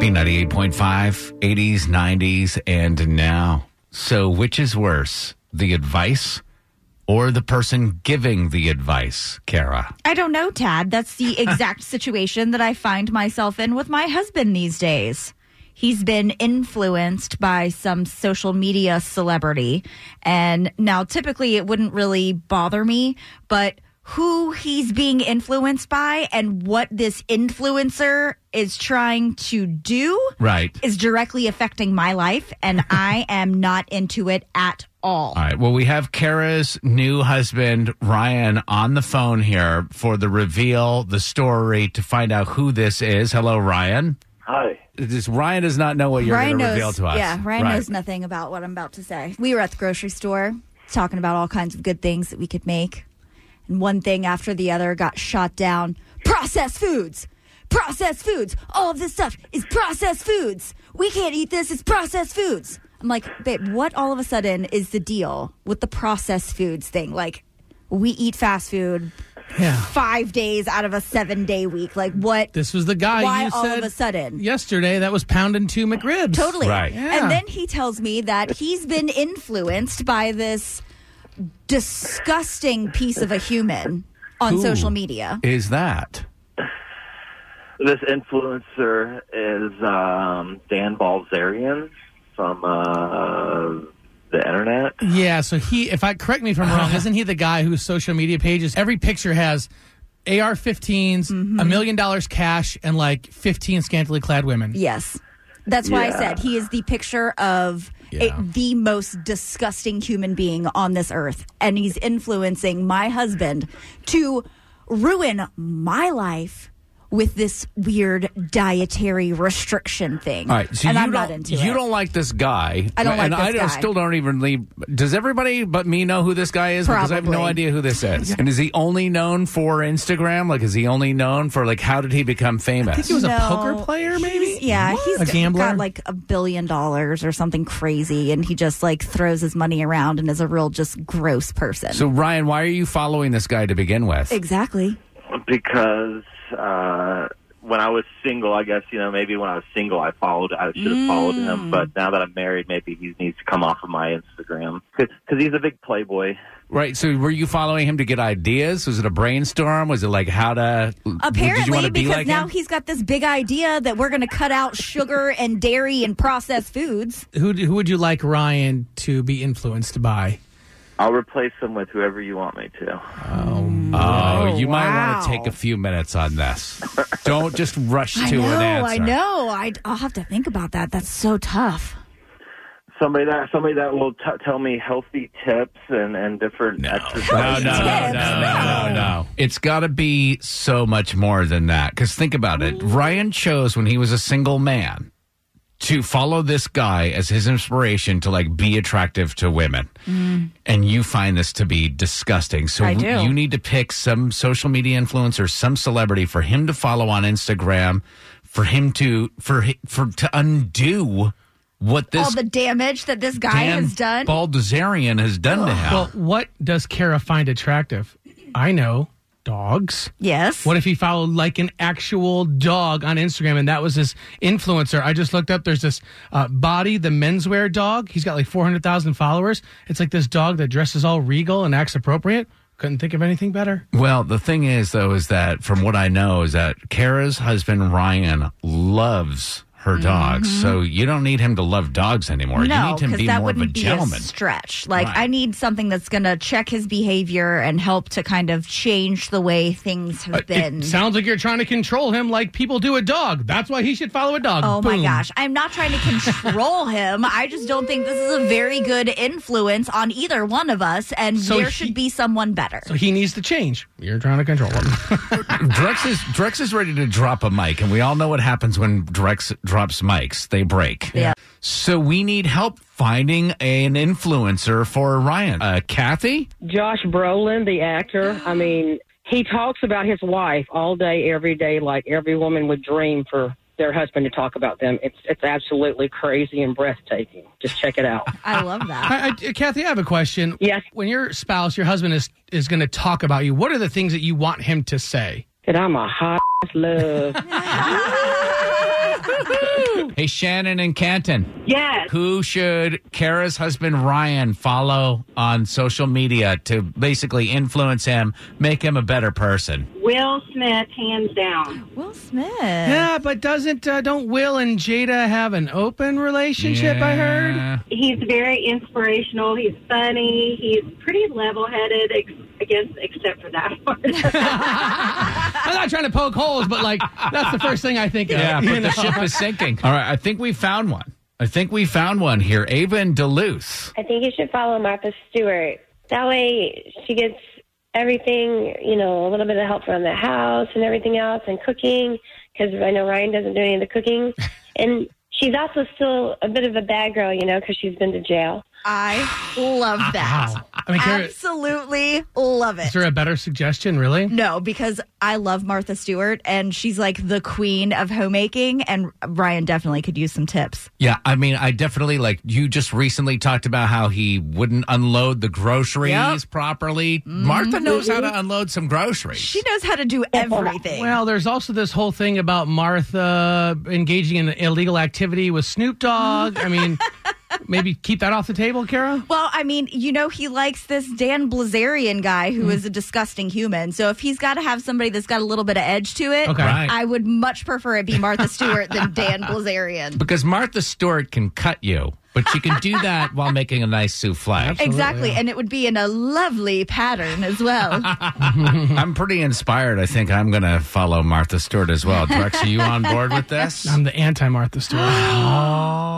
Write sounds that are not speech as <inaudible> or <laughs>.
B98.5, 80s, 90s, and now. So, which is worse, the advice or the person giving the advice, Kara? I don't know, Tad. That's the <laughs> exact situation that I find myself in with my husband these days. He's been influenced by some social media celebrity. And now, typically, it wouldn't really bother me, but who he's being influenced by and what this influencer is trying to do Right. is directly affecting my life. And <laughs> I am not into it at all. All right. Well, we have Kara's new husband, Ryan, on the phone here for the reveal, the story to find out who this is. Hello, Ryan. Hi. This Ryan does not know what you're going to reveal to us. Yeah, Ryan Right. knows nothing about what I'm about to say. We were at the grocery store talking about all kinds of good things that we could make. And one thing after the other got shot down. Processed foods! Processed foods! All of this stuff is processed foods! We can't eat this, it's processed foods! I'm like, babe, what all of a sudden is the deal with the processed foods thing? Like, we eat fast food Yeah. five days out of a seven day week. Like, what? This was the guy Why you all said of a sudden? yesterday that was pounding two McRibs. Totally. Right. Yeah. And then he tells me that he's been influenced by this disgusting piece of a human on Who social media. Is that? This influencer is um, Dan Bilzerian from uh, the internet. Yeah, so he, if I correct me if I'm wrong, <laughs> isn't he the guy whose social media pages every picture has AR-15s, Mm-hmm. a million dollars cash, and like 15 scantily clad women? Yes. That's why I Yeah. said he is the picture of Yeah. the most disgusting human being on this earth. And he's influencing my husband to ruin my life with this weird dietary restriction thing. All right, so and you I'm don't not into you it. don't like this guy. I don't like and this I don't- guy. still don't even leave. Does everybody but me know who this guy is? Because I have no Probably. idea who this is. <laughs> And is he only known for Instagram? Like, is he only known for like how did he become famous? I think he was No, a poker player, maybe. he's- yeah, he's A gambler? got like a billion dollars or something crazy, and he just like throws his money around and is a real just gross person. so Ryan, why are you following this guy to begin with? exactly. because uh, when I was single, I guess you know maybe when I was single, I followed. I should have followed Mm. him, but now that I'm married, maybe he needs to come off of my Instagram because he's a big playboy. Right. So were you following him to get ideas? Was it a brainstorm? Was it like how to? did you Apparently, want to be because like now him? he's got this big idea that we're going to cut out sugar and dairy and processed foods. Who, who would you like Ryan to be influenced by? I'll replace them with whoever you want me to. Oh, oh you might want to take a few minutes on this. Don't just rush to I know, an answer. I know. I, I'll have to think about that. That's so tough. Somebody that somebody that will t- tell me healthy tips and and different No, no, exercises. no, no, no, tips. no, no, no. It's got to be so much more than that. Because think about it. Ryan chose when he was a single man to follow this guy as his inspiration to like be attractive to women. Mm. And you find this to be disgusting. So I do. you need to pick some social media influencer, some celebrity for him to follow on Instagram, for him to for for to undo what this All the damage that this guy Dan has done. Baldazarian has done to him. Well, what does Kara find attractive? I know dogs. yes. What if he followed like an actual dog on Instagram and that was his influencer? I just looked up. There's this uh, Bodhi, the menswear dog. He's got like 400,000 followers. It's like this dog that dresses all regal and acts appropriate. Couldn't think of anything better. Well, the thing is, though, is that from what I know, is that Kara's husband Ryan loves her dogs, so you don't need him to love dogs anymore. you Mm-hmm. No, need him to because be that more of a wouldn't be a gentleman. stretch. Like Right. I need something that's going to check his behavior and help to kind of change the way things have been. It sounds like you're trying to control him like people do a dog. That's why he should follow a dog. Oh my gosh. I'm not trying to control <laughs> him. I just don't think this is a very good influence on either one of us, and So there he- should be someone better. So he needs to change. You're trying to control him. <laughs> Drex is Drex is ready to drop a mic, and we all know what happens when Drex drops mics, they break. Yeah. So we need help finding an influencer for Ryan. Uh, Kathy? Josh Brolin, the actor. I mean, he talks about his wife all day, every day, like every woman would dream for their husband to talk about them. It's it's absolutely crazy and breathtaking. Just check it out. I love that. I, I, Kathy, I have a question. Yes. When your spouse, your husband, is is going to talk about you, what are the things that you want him to say? That I'm a hot love. <laughs> Hey, Shannon and Canton. Yes. Who should Kara's husband Ryan follow on social media to basically influence him, make him a better person? Will Smith, hands down. Will Smith. Yeah, but doesn't uh, don't Will and Jada have an open relationship? I heard. He's very inspirational. He's funny. He's pretty level headed, ex- I guess, except for that part. <laughs> <laughs> I'm not trying to poke holes, but like that's the first thing I think of. Yeah, you but the ship is sinking. All right, I think we found one. I think we found one here. Ava in Duluth. I think you should follow Martha Stewart. That way she gets everything, you know, a little bit of help around the house and everything else and cooking because I know Ryan doesn't do any of the cooking. <laughs> and she's also still a bit of a bad girl, you know, because she's been to jail. I love ah, that. Ah. I mean, Kara, Absolutely love it. is there a better suggestion? Really? No, because I love Martha Stewart and she's like the queen of homemaking, and Ryan definitely could use some tips. Yeah, I mean, I definitely like you just recently talked about how he wouldn't unload the groceries Yep. properly. Martha mm-hmm. knows how to unload some groceries. She knows how to do everything. Well, there's also this whole thing about Martha engaging in illegal activity with Snoop Dogg. I mean, <laughs> maybe keep that off the table, Kara. Well, I mean, you know, he likes this Dan Bilzerian guy who is a disgusting human. So if he's got to have somebody that's got a little bit of edge to it, Okay. Right. I would much prefer it be Martha Stewart than Dan <laughs> Bilzerian. because Martha Stewart can cut you, but she can do that while making a nice souffle. Exactly. And it would be in a lovely pattern as well. <laughs> I'm pretty inspired. I think I'm going to follow Martha Stewart as well. Drex, are you on board with this? I'm the anti Martha Stewart. <gasps> <gasps> Oh,